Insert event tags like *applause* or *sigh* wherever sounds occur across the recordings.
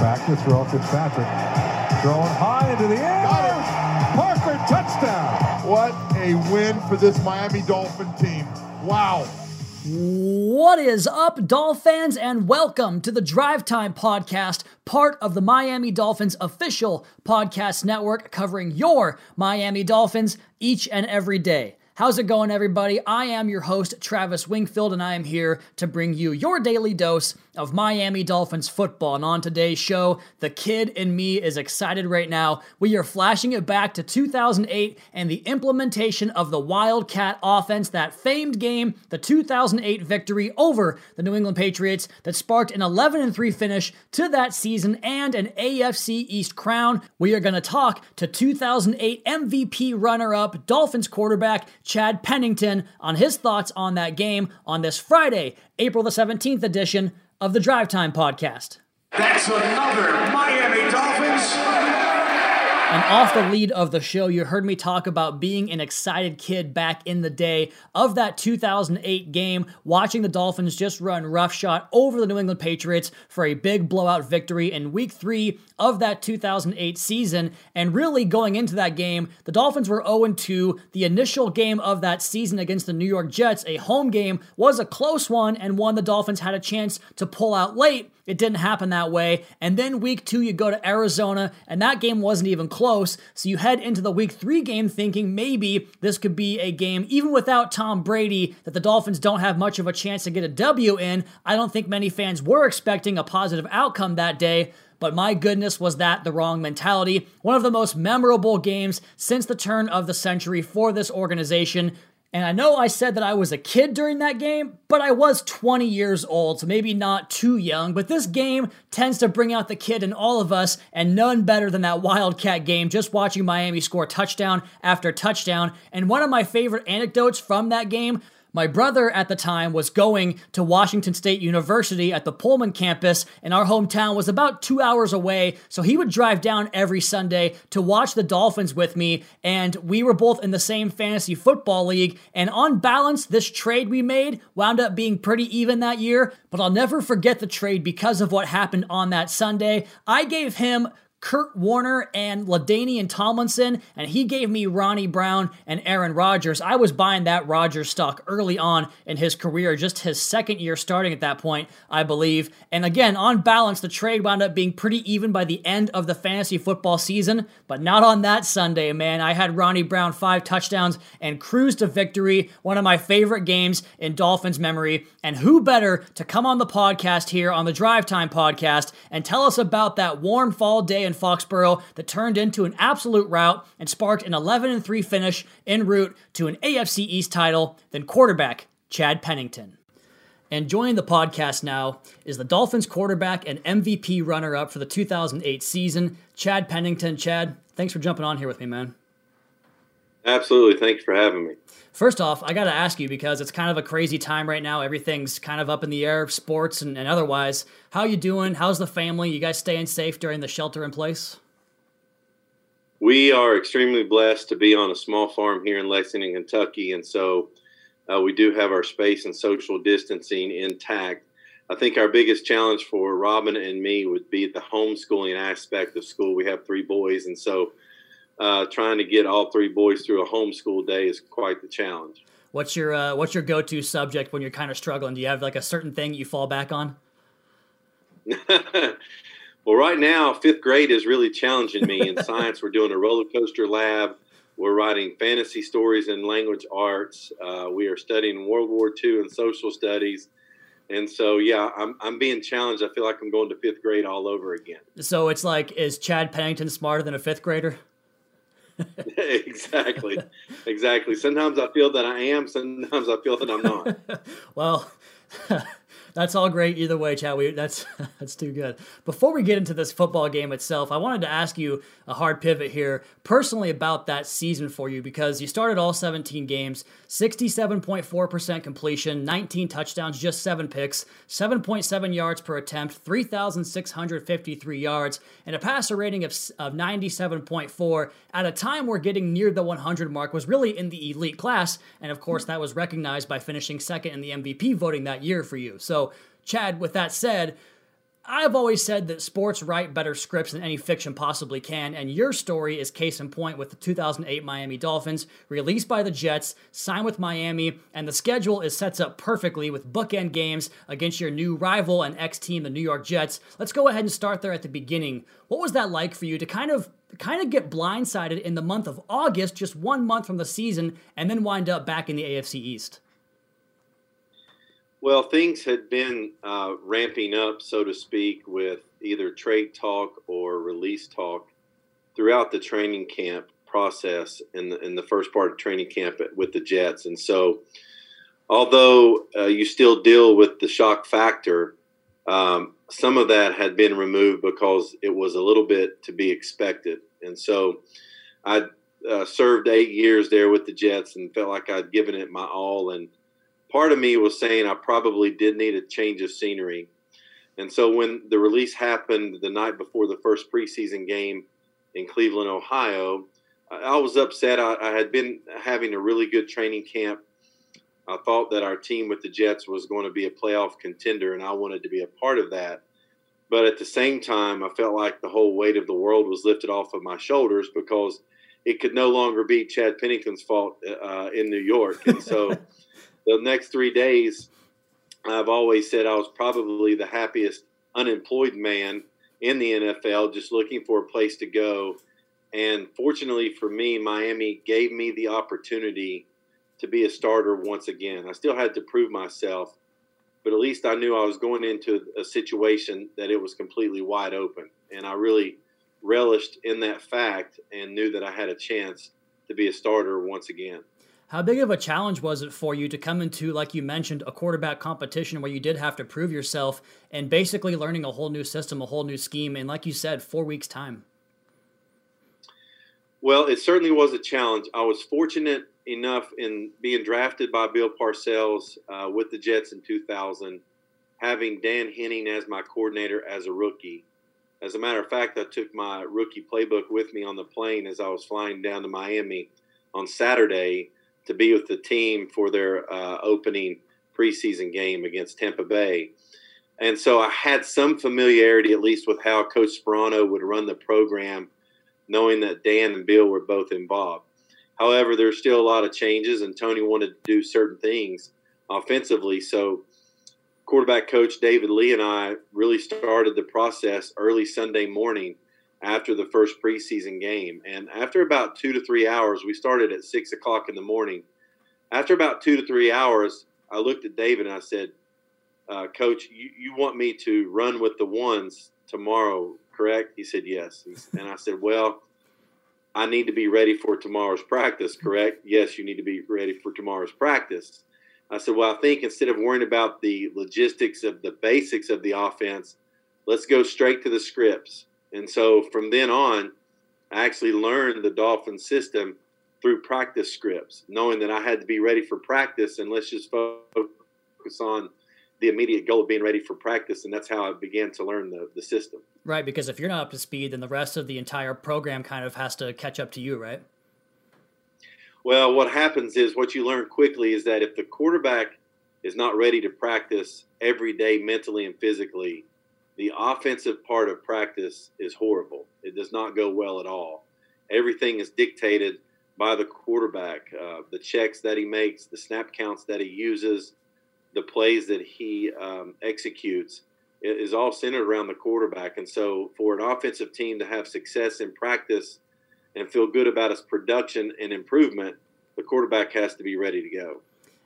Back to throw Fitzpatrick. Throwing high into the air. Parker touchdown. What a win for this Miami Dolphin team. Wow. What is up, Dolphins, and welcome to the Drive Time Podcast, part of the Miami Dolphins official podcast network covering your Miami Dolphins each and every day. How's it going, everybody? I am your host, Travis Wingfield, and I am here to bring you your daily dose of Miami Dolphins football. And on today's show, the kid in me is excited right now. We are flashing it back to 2008 and the implementation of the Wildcat offense, that famed game, the 2008 victory over the New England Patriots that sparked an 11 3 finish to that season and an AFC East crown. We are going to talk to 2008 MVP runner up Dolphins quarterback Chad Pennington on his thoughts on that game on this Friday, April the 17th edition of the Drive Time Podcast. That's another Miami Dolphins. And off the lead of the show, you heard me talk about being an excited kid back in the day of that 2008 game, watching the Dolphins just run roughshod over the New England Patriots for a big blowout victory in week three of that 2008 season. And really going into that game, the Dolphins were 0 2. The initial game of that season against the New York Jets, a home game, was a close one and one the Dolphins had a chance to pull out late. It didn't happen that way. And then week two, you go to Arizona, and that game wasn't even close. So you head into the week three game thinking maybe this could be a game, even without Tom Brady, that the Dolphins don't have much of a chance to get a W in. I don't think many fans were expecting a positive outcome that day. But my goodness, was that the wrong mentality. One of the most memorable games since the turn of the century for this organization. And I know I said that I was a kid during that game, but I was 20 years old, so maybe not too young. But this game tends to bring out the kid in all of us, and none better than that Wildcat game, just watching Miami score touchdown after touchdown. And one of my favorite anecdotes from that game my brother at the time was going to Washington State University at the Pullman campus, and our hometown was about two hours away. So he would drive down every Sunday to watch the Dolphins with me, and we were both in the same fantasy football league. And on balance, this trade we made wound up being pretty even that year, but I'll never forget the trade because of what happened on that Sunday. I gave him Kurt Warner and LaDainian Tomlinson, and he gave me Ronnie Brown and Aaron Rodgers. I was buying that Rodgers stock early on in his career, just his second year starting at that point, I believe. And again, on balance, the trade wound up being pretty even by the end of the fantasy football season, but not on that Sunday, man. I had Ronnie Brown five touchdowns and cruised to victory, one of my favorite games in Dolphins memory. And who better to come on the podcast here on the Drive Time podcast and tell us about that warm fall day in Foxborough that turned into an absolute rout and sparked an 11 3 finish en route to an AFC East title then quarterback Chad Pennington. And joining the podcast now is the Dolphins quarterback and MVP runner up for the 2008 season, Chad Pennington. Chad, thanks for jumping on here with me, man. Absolutely. Thanks for having me. First off, I got to ask you because it's kind of a crazy time right now. Everything's kind of up in the air, sports and, and otherwise. How you doing? How's the family? You guys staying safe during the shelter in place? We are extremely blessed to be on a small farm here in Lexington, Kentucky, and so uh, we do have our space and social distancing intact. I think our biggest challenge for Robin and me would be the homeschooling aspect of school. We have three boys, and so uh, trying to get all three boys through a homeschool day is quite the challenge. What's your uh, what's your go to subject when you're kind of struggling? Do you have like a certain thing you fall back on? *laughs* well, right now, fifth grade is really challenging me in *laughs* science. We're doing a roller coaster lab. We're writing fantasy stories in language arts. Uh, we are studying World War II and social studies. And so, yeah, I'm, I'm being challenged. I feel like I'm going to fifth grade all over again. So it's like, is Chad Pennington smarter than a fifth grader? *laughs* exactly. Exactly. Sometimes I feel that I am, sometimes I feel that I'm not. *laughs* well, *laughs* that's all great either way, Chad. We, that's that's too good. Before we get into this football game itself, I wanted to ask you a hard pivot here, personally about that season for you because you started all 17 games, 67.4% completion, 19 touchdowns, just seven picks, 7.7 yards per attempt, 3,653 yards, and a passer rating of, of 97.4 at a time where getting near the 100 mark was really in the elite class, and of course that was recognized by finishing second in the MVP voting that year for you. So, Chad, with that said, I've always said that sports write better scripts than any fiction possibly can, and your story is case in point with the 2008 Miami Dolphins, released by the Jets, signed with Miami, and the schedule is sets up perfectly with bookend games against your new rival and ex team, the New York Jets. Let's go ahead and start there at the beginning. What was that like for you to kind of kind of get blindsided in the month of August, just one month from the season, and then wind up back in the AFC East? Well, things had been uh, ramping up, so to speak, with either trade talk or release talk throughout the training camp process in the, in the first part of training camp with the Jets. And so, although uh, you still deal with the shock factor, um, some of that had been removed because it was a little bit to be expected. And so, I uh, served eight years there with the Jets and felt like I'd given it my all and part of me was saying I probably did need a change of scenery. And so when the release happened the night before the first preseason game in Cleveland, Ohio, I was upset. I, I, had been having a really good training camp. I thought that our team with the Jets was going to be a playoff contender, and I wanted to be a part of that. But at the same time, I felt like the whole weight of the world was lifted off of my shoulders because it could no longer be Chad Pennington's fault uh, in New York. And so *laughs* the next three days, I've always said I was probably the happiest unemployed man in the NFL, just looking for a place to go. And fortunately for me, Miami gave me the opportunity to be a starter once again. I still had to prove myself, but at least I knew I was going into a situation that it was completely wide open. And I really relished in that fact and knew that I had a chance to be a starter once again. How big of a challenge was it for you to come into, like you mentioned, a quarterback competition where you did have to prove yourself and basically learning a whole new system, a whole new scheme, and like you said, four weeks' time? Well, it certainly was a challenge. I was fortunate enough in being drafted by Bill Parcells uh, with the Jets in 2000, having Dan Henning as my coordinator as a rookie. As a matter of fact, I took my rookie playbook with me on the plane as I was flying down to Miami on Saturday to be with the team for their uh, opening preseason game against Tampa Bay. And so I had some familiarity, at least, with how Coach Sparano would run the program, knowing that Dan and Bill were both involved. However, there's still a lot of changes, and Tony wanted to do certain things offensively. So, quarterback coach David Lee and I really started the process early Sunday morning after the first preseason game. And after about two to three hours, we started at six o'clock in the morning. After about two to three hours, I looked at David and I said, uh, Coach, you, you want me to run with the ones tomorrow, correct? He said, Yes. And I said, Well, I need to be ready for tomorrow's practice, correct? Yes, you need to be ready for tomorrow's practice. I said, Well, I think instead of worrying about the logistics of the basics of the offense, let's go straight to the scripts and so from then on, I actually learned the Dolphin system through practice scripts, knowing that I had to be ready for practice and let's just focus on the immediate goal of being ready for practice. And that's how I began to learn the, the system. Right. Because if you're not up to speed, then the rest of the entire program kind of has to catch up to you, right? Well, what happens is what you learn quickly is that if the quarterback is not ready to practice every day mentally and physically, the offensive part of practice is horrible. It does not go well at all. Everything is dictated by the quarterback. Uh, the checks that he makes, the snap counts that he uses, the plays that he um, executes is all centered around the quarterback. And so, for an offensive team to have success in practice and feel good about its production and improvement, the quarterback has to be ready to go.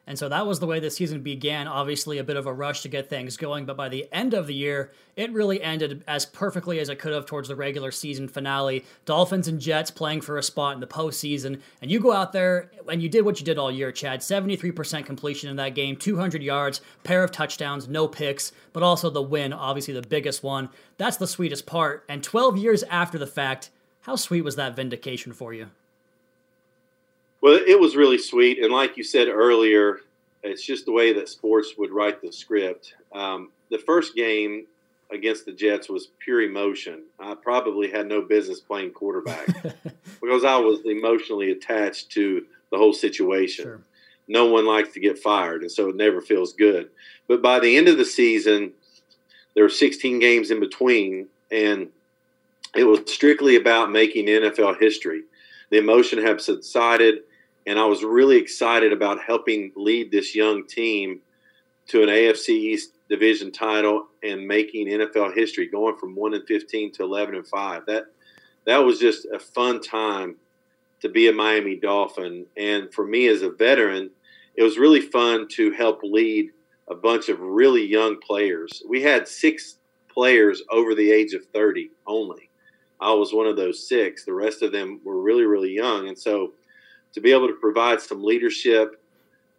And so that was the way the season began. Obviously, a bit of a rush to get things going, but by the end of the year, it really ended as perfectly as it could have towards the regular season finale. Dolphins and Jets playing for a spot in the postseason. And you go out there and you did what you did all year, Chad 73% completion in that game, 200 yards, pair of touchdowns, no picks, but also the win, obviously the biggest one. That's the sweetest part. And 12 years after the fact, how sweet was that vindication for you? Well, it was really sweet, and like you said earlier, it's just the way that sports would write the script. Um, the first game against the Jets was pure emotion. I probably had no business playing quarterback *laughs* because I was emotionally attached to the whole situation. Sure. No one likes to get fired, and so it never feels good. But by the end of the season, there were 16 games in between, and it was strictly about making NFL history. The emotion had subsided, and I was really excited about helping lead this young team to an AFC East division title and making NFL history, going from one and 15 to 11 and five. That that was just a fun time to be a Miami Dolphin, and for me as a veteran, it was really fun to help lead a bunch of really young players. We had six players over the age of 30 only. I was one of those six. The rest of them were really, really young. And so to be able to provide some leadership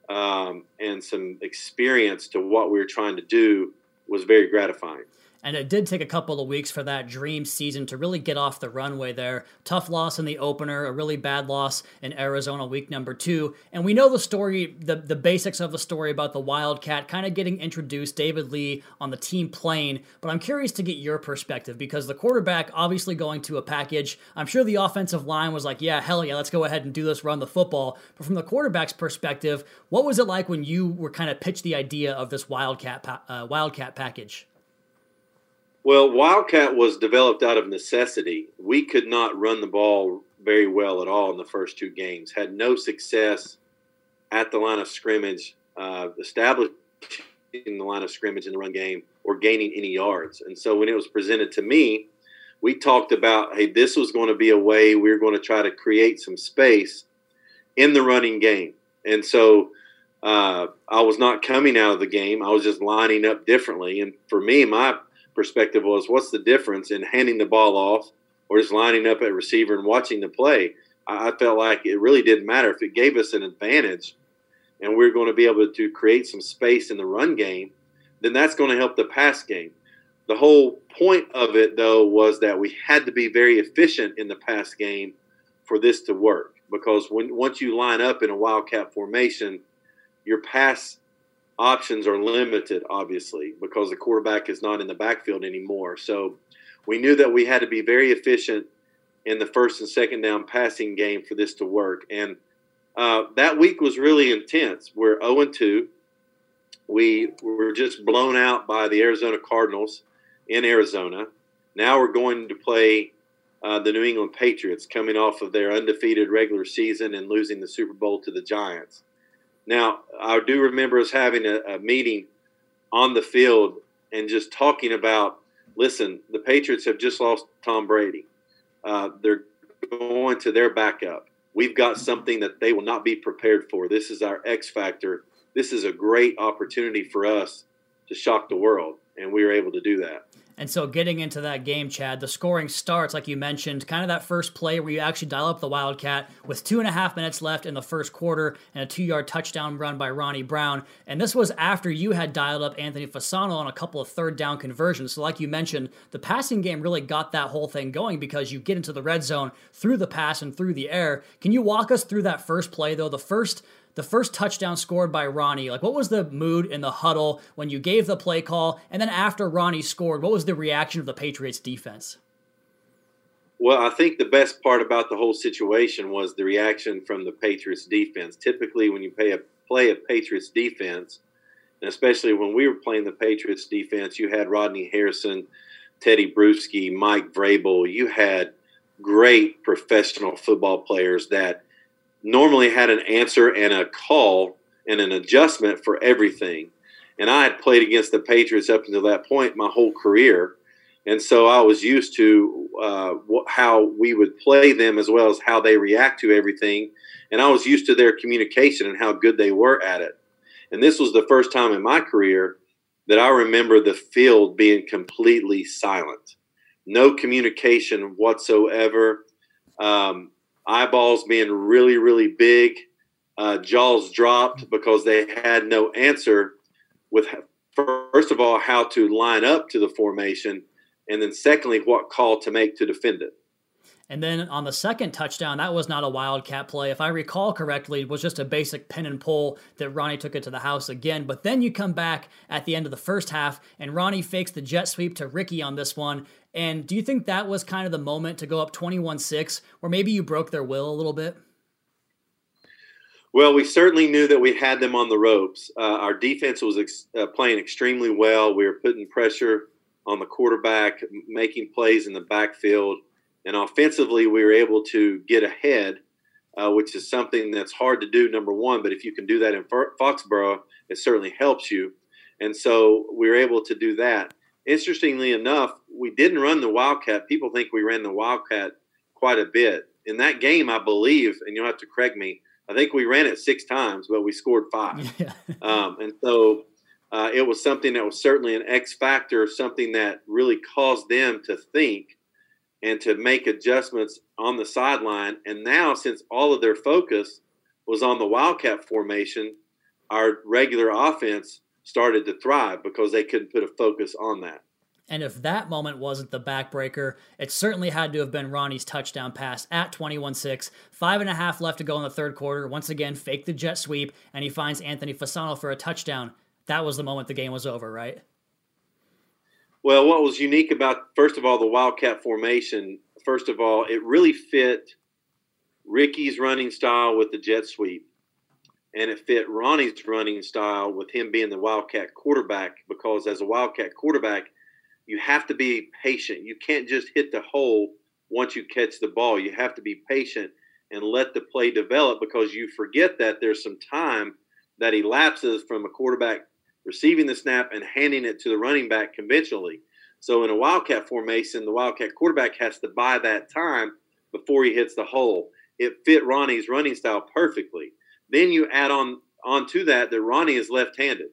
um, and some experience to what we were trying to do was very gratifying. And it did take a couple of weeks for that dream season to really get off the runway there. Tough loss in the opener, a really bad loss in Arizona week number two. And we know the story, the, the basics of the story about the Wildcat kind of getting introduced, David Lee on the team plane. But I'm curious to get your perspective because the quarterback obviously going to a package. I'm sure the offensive line was like, yeah, hell yeah, let's go ahead and do this, run the football. But from the quarterback's perspective, what was it like when you were kind of pitched the idea of this Wildcat, uh, Wildcat package? Well, Wildcat was developed out of necessity. We could not run the ball very well at all in the first two games. Had no success at the line of scrimmage, uh, establishing the line of scrimmage in the run game or gaining any yards. And so when it was presented to me, we talked about, hey, this was going to be a way we are going to try to create some space in the running game. And so uh, I was not coming out of the game. I was just lining up differently. And for me, my perspective was what's the difference in handing the ball off or just lining up at receiver and watching the play? I, I felt like it really didn't matter if it gave us an advantage and we're going to be able to create some space in the run game, then that's going to help the pass game. The whole point of it, though, was that we had to be very efficient in the pass game for this to work. Because when once you line up in a wildcat formation, your pass options are limited, obviously, because the quarterback is not in the backfield anymore. So we knew that we had to be very efficient in the first and second down passing game for this to work. And uh, that week was really intense. We're 0 2. We were just blown out by the Arizona Cardinals in Arizona. Now we're going to play uh, the New England Patriots, coming off of their undefeated regular season and losing the Super Bowl to the Giants. Now, I do remember us having a, a meeting on the field and just talking about listen, the Patriots have just lost Tom Brady. Uh, they're going to their backup. We've got something that they will not be prepared for. This is our X factor. This is a great opportunity for us to shock the world, and we were able to do that. And so, getting into that game, Chad, the scoring starts, like you mentioned, kind of that first play where you actually dial up the Wildcat with two and a half minutes left in the first quarter and a two yard touchdown run by Ronnie Brown. And this was after you had dialed up Anthony Fasano on a couple of third down conversions. So, like you mentioned, the passing game really got that whole thing going because you get into the red zone through the pass and through the air. Can you walk us through that first play, though? The first the first touchdown scored by Ronnie, like what was the mood in the huddle when you gave the play call? And then after Ronnie scored, what was the reaction of the Patriots defense? Well, I think the best part about the whole situation was the reaction from the Patriots defense. Typically, when you play a, play a Patriots defense, and especially when we were playing the Patriots defense, you had Rodney Harrison, Tedy Bruschi, Mike Vrabel. You had great professional football players that normally had an answer and a call and an adjustment for everything. And I had played against the Patriots up until that point my whole career. And so I was used to uh, how we would play them as well as how they react to everything. And I was used to their communication and how good they were at it. And this was the first time in my career that I remember the field being completely silent. No communication whatsoever. Um, eyeballs being really, really big, uh, jaws dropped because they had no answer with, first of all, how to line up to the formation, and then secondly, what call to make to defend it. And then on the second touchdown, that was not a wildcat play. If I recall correctly, it was just a basic pin and pull that Ronnie took it to the house again. But then you come back at the end of the first half, and Ronnie fakes the jet sweep to Ricky on this one. And do you think that was kind of the moment to go up 21 6, or maybe you broke their will a little bit? Well, we certainly knew that we had them on the ropes. Uh, our defense was ex- uh, playing extremely well. We were putting pressure on the quarterback, making plays in the backfield. And offensively, we were able to get ahead, uh, which is something that's hard to do, number one. But if you can do that in Foxborough, it certainly helps you. And so we were able to do that. Interestingly enough, we didn't run the Wildcat. People think we ran the Wildcat quite a bit. In that game, I believe, and you'll have to correct me, I think we ran it six times, but we scored five. *laughs* Yeah. um, and so uh, it was something that was certainly an X factor, something that really caused them to think and to make adjustments on the sideline. And now, since all of their focus was on the Wildcat formation, our regular offense started to thrive because they couldn't put a focus on that. And if that moment wasn't the backbreaker, it certainly had to have been Ronnie's touchdown pass at 21 6. Five and a half left to go in the third quarter. Once again, fake the jet sweep, and he finds Anthony Fasano for a touchdown. That was the moment the game was over, right? Well, what was unique about, first of all, the Wildcat formation, first of all, it really fit Ricky's running style with the jet sweep and it fit Ronnie's running style with him being the Wildcat quarterback because as a Wildcat quarterback, you have to be patient. You can't just hit the hole once you catch the ball. You have to be patient and let the play develop because you forget that there's some time that elapses from a quarterback receiving the snap and handing it to the running back conventionally. So in a Wildcat formation, the Wildcat quarterback has to buy that time before he hits the hole. It fit Ronnie's running style perfectly. Then you add on onto that that Ronnie is left-handed,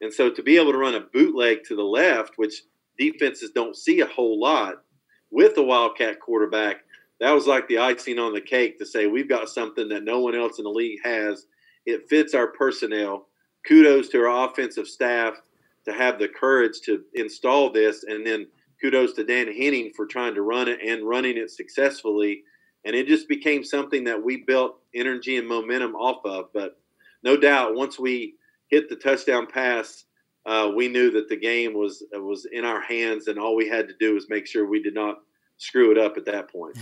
and so to be able to run a bootleg to the left, which defenses don't see a whole lot, with the Wildcat quarterback, that was like the icing on the cake to say we've got something that no one else in the league has. It fits our personnel. Kudos to our offensive staff to have the courage to install this, and then kudos to Dan Henning for trying to run it and running it successfully and it just became something that we built energy and momentum off of. But no doubt, once we hit the touchdown pass, uh, we knew that the game was was in our hands, and all we had to do was make sure we did not screw it up at that point.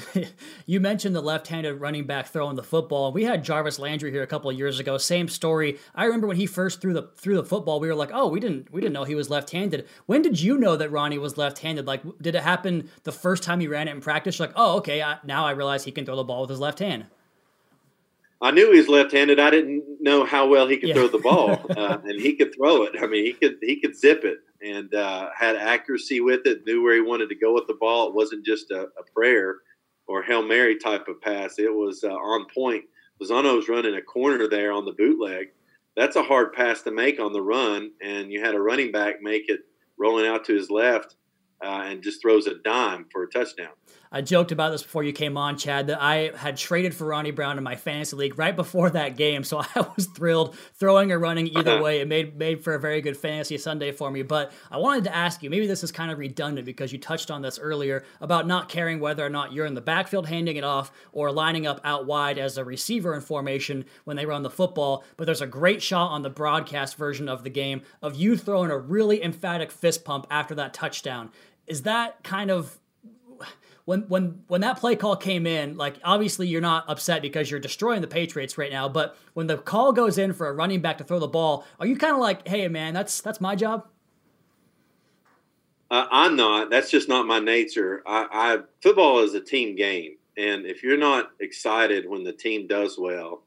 *laughs* you mentioned the left-handed running back throwing the football. We had Jarvis Landry here a couple of years ago. Same story. I remember when he first threw the threw the football, we were like, "Oh, we didn't we didn't know he was left-handed." When did you know that Ronnie was left-handed? Like, did it happen the first time he ran it in practice? You're like, "Oh, okay, I, now I realize he can throw the ball with his left hand." I knew he was left-handed. I didn't know how well he could yeah. throw the ball, *laughs* uh, and he could throw it. I mean, he could he could zip it and uh, had accuracy with it, knew where he wanted to go with the ball. It wasn't just a, a prayer or Hail Mary type of pass. It was uh, on point. Fasano was running a corner there on the bootleg. That's a hard pass to make on the run, and you had a running back make it rolling out to his left uh, and just throws a dime for a touchdown. I joked about this before you came on, Chad, that I had traded for Ronnie Brown in my fantasy league right before that game, so *laughs* I was thrilled throwing or running either uh-huh. way. It made made for a very good fantasy Sunday for me. But I wanted to ask you, maybe this is kind of redundant because you touched on this earlier about not caring whether or not you're in the backfield handing it off or lining up out wide as a receiver in formation when they run the football. But there's a great shot on the broadcast version of the game of you throwing a really emphatic fist pump after that touchdown. Is that kind of when when when that play call came in, like obviously you're not upset because you're destroying the Patriots right now, but when the call goes in for a running back to throw the ball, are you kind of like, hey man, that's that's my job? Uh, I'm not. That's just not my nature. I, I football is a team game, and if you're not excited when the team does well,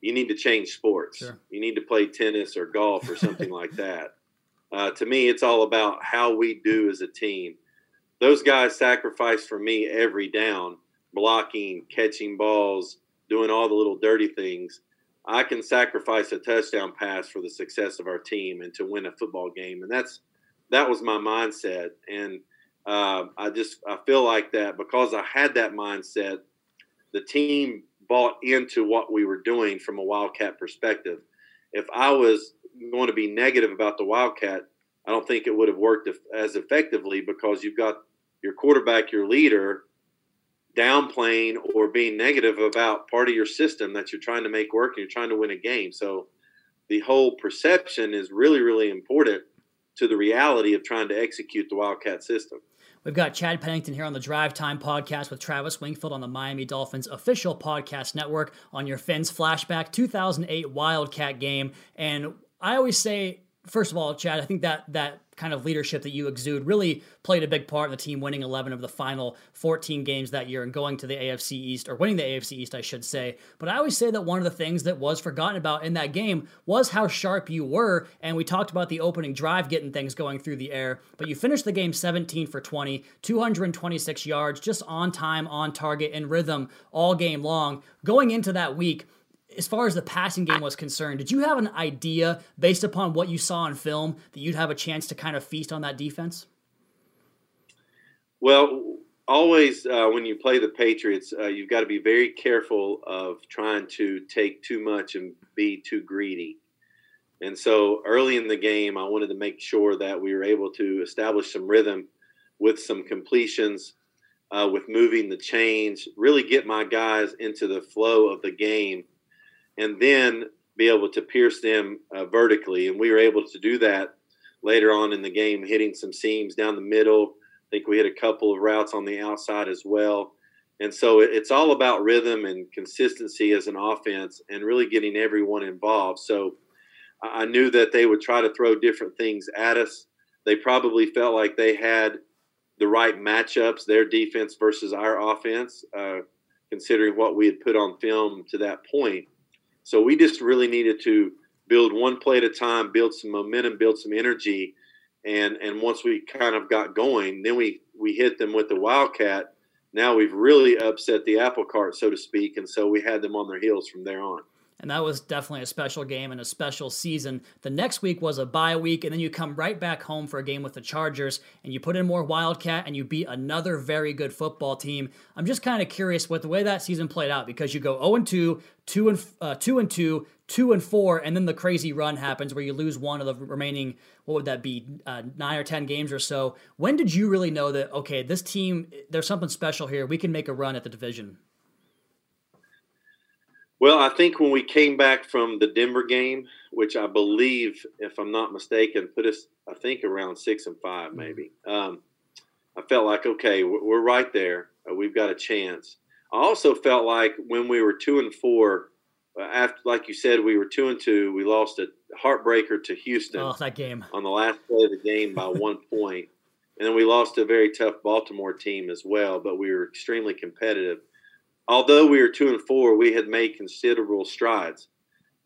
you need to change sports. Sure. You need to play tennis or golf or something *laughs* like that. Uh, to me, it's all about how we do as a team those guys sacrifice for me every down, blocking, catching balls, doing all the little dirty things. I can sacrifice a touchdown pass for the success of our team and to win a football game, and that's that was my mindset. And uh, I just I feel like that because I had that mindset, the team bought into what we were doing from a Wildcat perspective. If I was going to be negative about the Wildcat, I don't think it would have worked as effectively because you've got your quarterback, your leader, downplaying or being negative about part of your system that you're trying to make work and you're trying to win a game. So the whole perception is really, really important to the reality of trying to execute the Wildcat system. We've got Chad Pennington here on the Drive Time podcast with Travis Wingfield on the Miami Dolphins official podcast network on your Fins flashback 2008 Wildcat game. And I always say first of all, Chad, I think that that kind of leadership that you exude really played a big part in the team winning 11 of the final 14 games that year and going to the AFC East, or winning the AFC East, I should say. But I always say that one of the things that was forgotten about in that game was how sharp you were. And we talked about the opening drive getting things going through the air, but you finished the game 17 for 20, 226 yards, just on time, on target, in rhythm all game long. Going into that week, as far as the passing game was concerned, did you have an idea based upon what you saw on film that you'd have a chance to kind of feast on that defense? Well, always uh, when you play the Patriots, uh, you've got to be very careful of trying to take too much and be too greedy. And so early in the game, I wanted to make sure that we were able to establish some rhythm with some completions, uh, with moving the chains, really get my guys into the flow of the game and then be able to pierce them uh, vertically. And we were able to do that later on in the game, hitting some seams down the middle. I think we hit a couple of routes on the outside as well. And so it's all about rhythm and consistency as an offense and really getting everyone involved. So I knew that they would try to throw different things at us. They probably felt like they had the right matchups, their defense versus our offense, uh, considering what we had put on film to that point. So we just really needed to build one play at a time, build some momentum, build some energy, and and once we kind of got going, then we we hit them with the wildcat. Now we've really upset the apple cart, so to speak, and so we had them on their heels from there on and that was definitely a special game and a special season. The next week was a bye week, and then you come right back home for a game with the Chargers, and you put in more Wildcat, and you beat another very good football team. I'm just kind of curious with the way that season played out because you go 0 and 2, 2 and uh, 2 and 2, 2 and 4, and then the crazy run happens where you lose one of the remaining, what would that be, uh, nine or 10 games or so. When did you really know that, okay, this team, there's something special here? We can make a run at the division? Well, I think when we came back from the Denver game, which I believe, if I'm not mistaken, put us, I think, around six and five, mm-hmm. maybe. Um, I felt like, okay, we're right there. Uh, we've got a chance. I also felt like when we were two and four, uh, after, like you said, we were two and two. We lost a heartbreaker to Houston. Oh, that game on the last play of the game by *laughs* one point, and then we lost to a very tough Baltimore team as well. But we were extremely competitive although we were two and four, we had made considerable strides.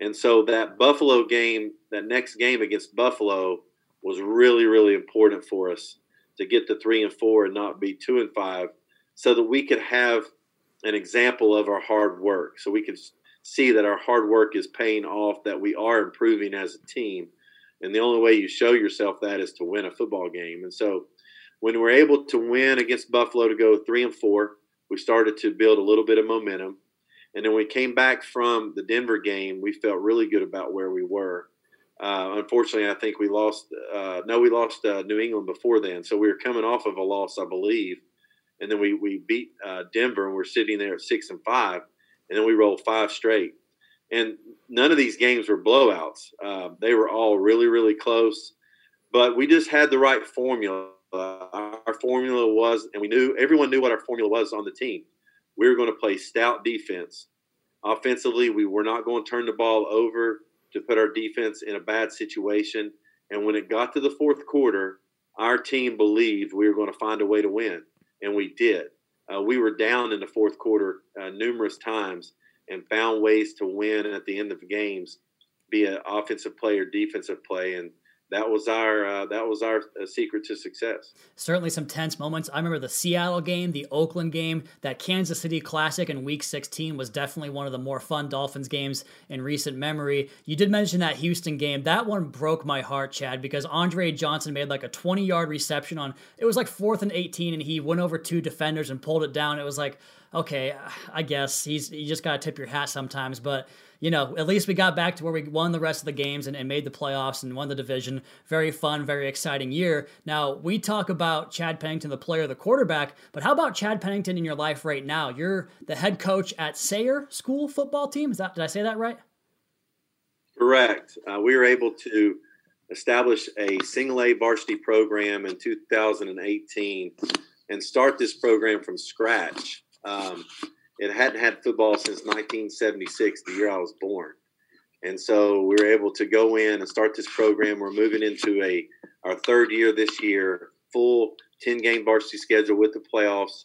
And so that Buffalo game, that next game against Buffalo, was really, really important for us to get to three and four and not be two and five, so that we could have an example of our hard work. So we could see that our hard work is paying off, that we are improving as a team. And the only way you show yourself that is to win a football game. And so when we're able to win against Buffalo to go three and four, we started to build a little bit of momentum. And then we came back from the Denver game, we felt really good about where we were. Uh, unfortunately, I think we lost. Uh, no, we lost uh, New England before then, so we were coming off of a loss, I believe. And then we we beat uh, Denver, and we're sitting there at six and five. And then we rolled five straight. And none of these games were blowouts. Uh, they were all really, really close. But we just had the right formula our formula was, and we knew everyone knew what our formula was on the team. We were going to play stout defense. Offensively, we were not going to turn the ball over to put our defense in a bad situation. And when it got to the fourth quarter, our team believed we were going to find a way to win, and we did. Uh, we were down in the fourth quarter uh, numerous times and found ways to win at the end of games, be it offensive play or defensive play. And that was our uh, that was our uh, secret to success. Certainly some tense moments. I remember the Seattle game, the Oakland game, that Kansas City Classic in Week 16 was definitely one of the more fun Dolphins games in recent memory. You did mention that Houston game. That one broke my heart, Chad, because Andre Johnson made like a 20 yard reception on it was like fourth and 18, and he went over two defenders and pulled it down. It was like, okay, I guess he's you just gotta tip your hat sometimes, but you know, at least we got back to where we won the rest of the games and, and made the playoffs and won the division. Very fun, very exciting year. Now, we talk about Chad Pennington, the player, the quarterback, but how about Chad Pennington in your life right now? You're the head coach at Sayre School football team. Is that, did I say that right? Correct. Uh, we were able to establish a single A varsity program in 2018 and start this program from scratch. Um, it hadn't had football since 1976, the year I was born. And so we were able to go in and start this program. We're moving into a our third year this year, full 10 game varsity schedule with the playoffs.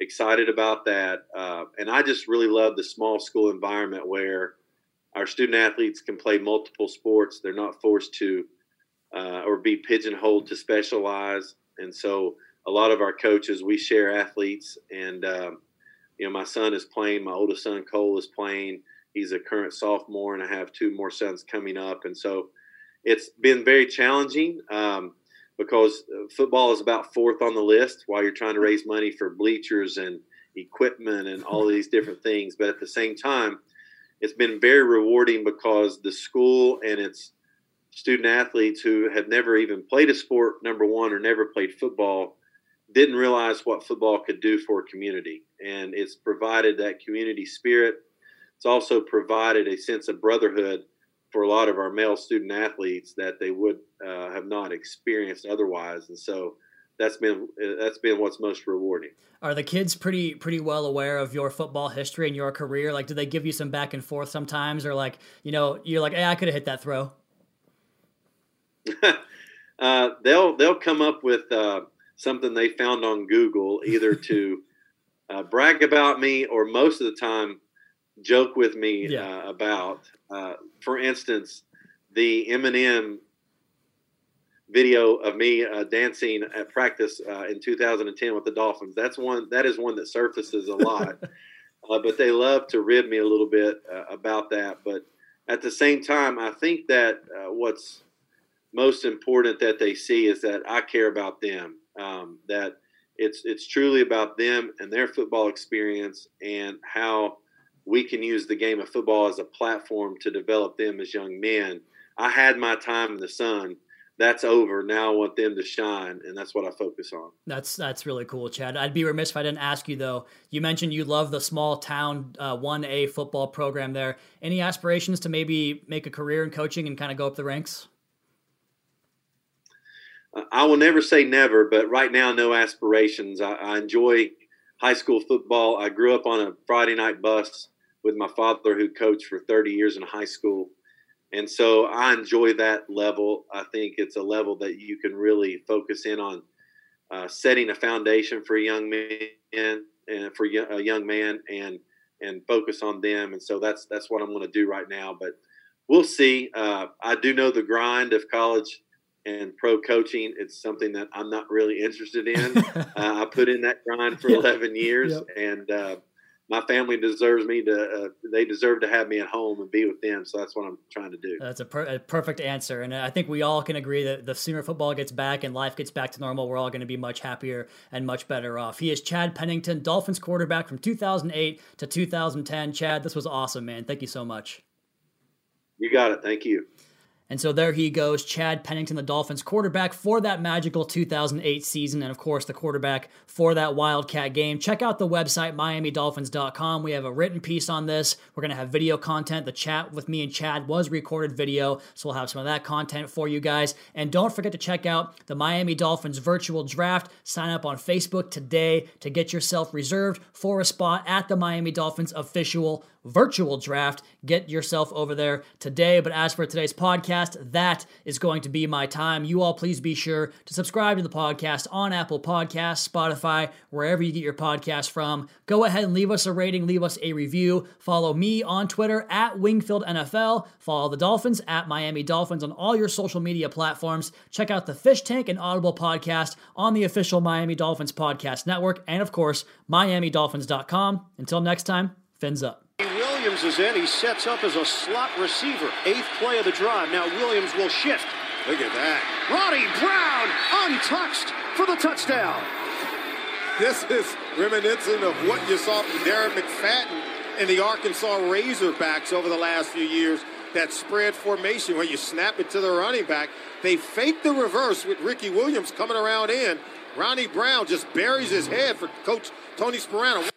Excited about that. Uh, and I just really love the small school environment where our student athletes can play multiple sports. They're not forced to uh, or be pigeonholed to specialize. And so a lot of our coaches, we share athletes. And, um, you know, my son is playing, my oldest son, Cole, is playing. He's a current sophomore, and I have two more sons coming up. And so it's been very challenging um, because football is about fourth on the list while you're trying to raise money for bleachers and equipment and all these different things. But at the same time, it's been very rewarding because the school and its student athletes who have never even played a sport, number one, or never played football, didn't realize what football could do for a community. And it's provided that community spirit. It's also provided a sense of brotherhood for a lot of our male student athletes that they would uh, have not experienced otherwise. And so that's been that's been what's most rewarding. Are the kids pretty pretty well aware of your football history and your career? Like, do they give you some back and forth sometimes, or like you know you're like, hey, I could have hit that throw. *laughs* uh, they'll they'll come up with uh, something they found on Google, either to *laughs* uh, brag about me or most of the time joke with me yeah. Uh, about. Uh, for instance, the Eminem video of me uh, dancing at practice uh, in 2010 with the Dolphins. That's one that is one that surfaces a lot. *laughs* uh, but they love to rib me a little bit uh, about that. But at the same time, I think that uh, what's most important that they see is that I care about them. Um, that it's it's truly about them and their football experience and how we can use the game of football as a platform to develop them as young men. I had my time in the sun that's over. Now I want them to shine, and that's what I focus on. That's that's really cool, Chad. I'd be remiss if I didn't ask you though. You mentioned you love the small town uh, one A football program there. Any aspirations to maybe make a career in coaching and kind of go up the ranks? I will never say never, but right now, no aspirations. I, I enjoy high school football. I grew up on a Friday night bus with my father, who coached for 30 years in high school and so I enjoy that level. I think it's a level that you can really focus in on uh, setting a foundation for a young man and for a young man and and focus on them. And so that's that's what I'm going to do right now. But we'll see. Uh, I do know the grind of college and pro coaching. It's something that I'm not really interested in. *laughs* uh, I put in that grind for 11 years, yep. and uh, my family deserves me to uh, they deserve to have me at home and be with them so that's what i'm trying to do. That's a, per- a, perfect answer and i think we all can agree that the sooner football gets back and life gets back to normal we're all going to be much happier and much better off. He is chad pennington dolphins quarterback from 2008 to 2010 chad this was awesome man. Thank you so much. You got it. Thank you and so there he goes, Chad Pennington, the Dolphins quarterback for that magical 2008 season, and of course, the quarterback for that Wildcat game. Check out the website, MiamiDolphins.com. We have a written piece on this. We're going to have video content. The chat with me and Chad was recorded video, so we'll have some of that content for you guys. And don't forget to check out the Miami Dolphins virtual draft. Sign up on Facebook today to get yourself reserved for a spot at the Miami Dolphins official virtual draft. Get yourself over there today. But as for today's podcast, that is going to be my time. You all please be sure to subscribe to the podcast on Apple Podcasts, Spotify, wherever you get your podcast from. Go ahead and leave us a rating, leave us a review. Follow me on Twitter at Wingfield NFL. Follow the Dolphins at Miami Dolphins on all your social media platforms. Check out the Fish Tank and Audible podcast on the official Miami Dolphins podcast network. And of course, MiamiDolphins.com. Until next time, fins up. Williams is in. He sets up as a slot receiver. Eighth play of the drive. Now Williams will shift. Look at that. Ronnie Brown untouched for the touchdown. This is reminiscent of what you saw from Darren McFadden and the Arkansas Razorbacks over the last few years. That spread formation where you snap it to the running back. They fake the reverse with Ricky Williams coming around in. Ronnie Brown just buries his head for Coach Tony Sparano.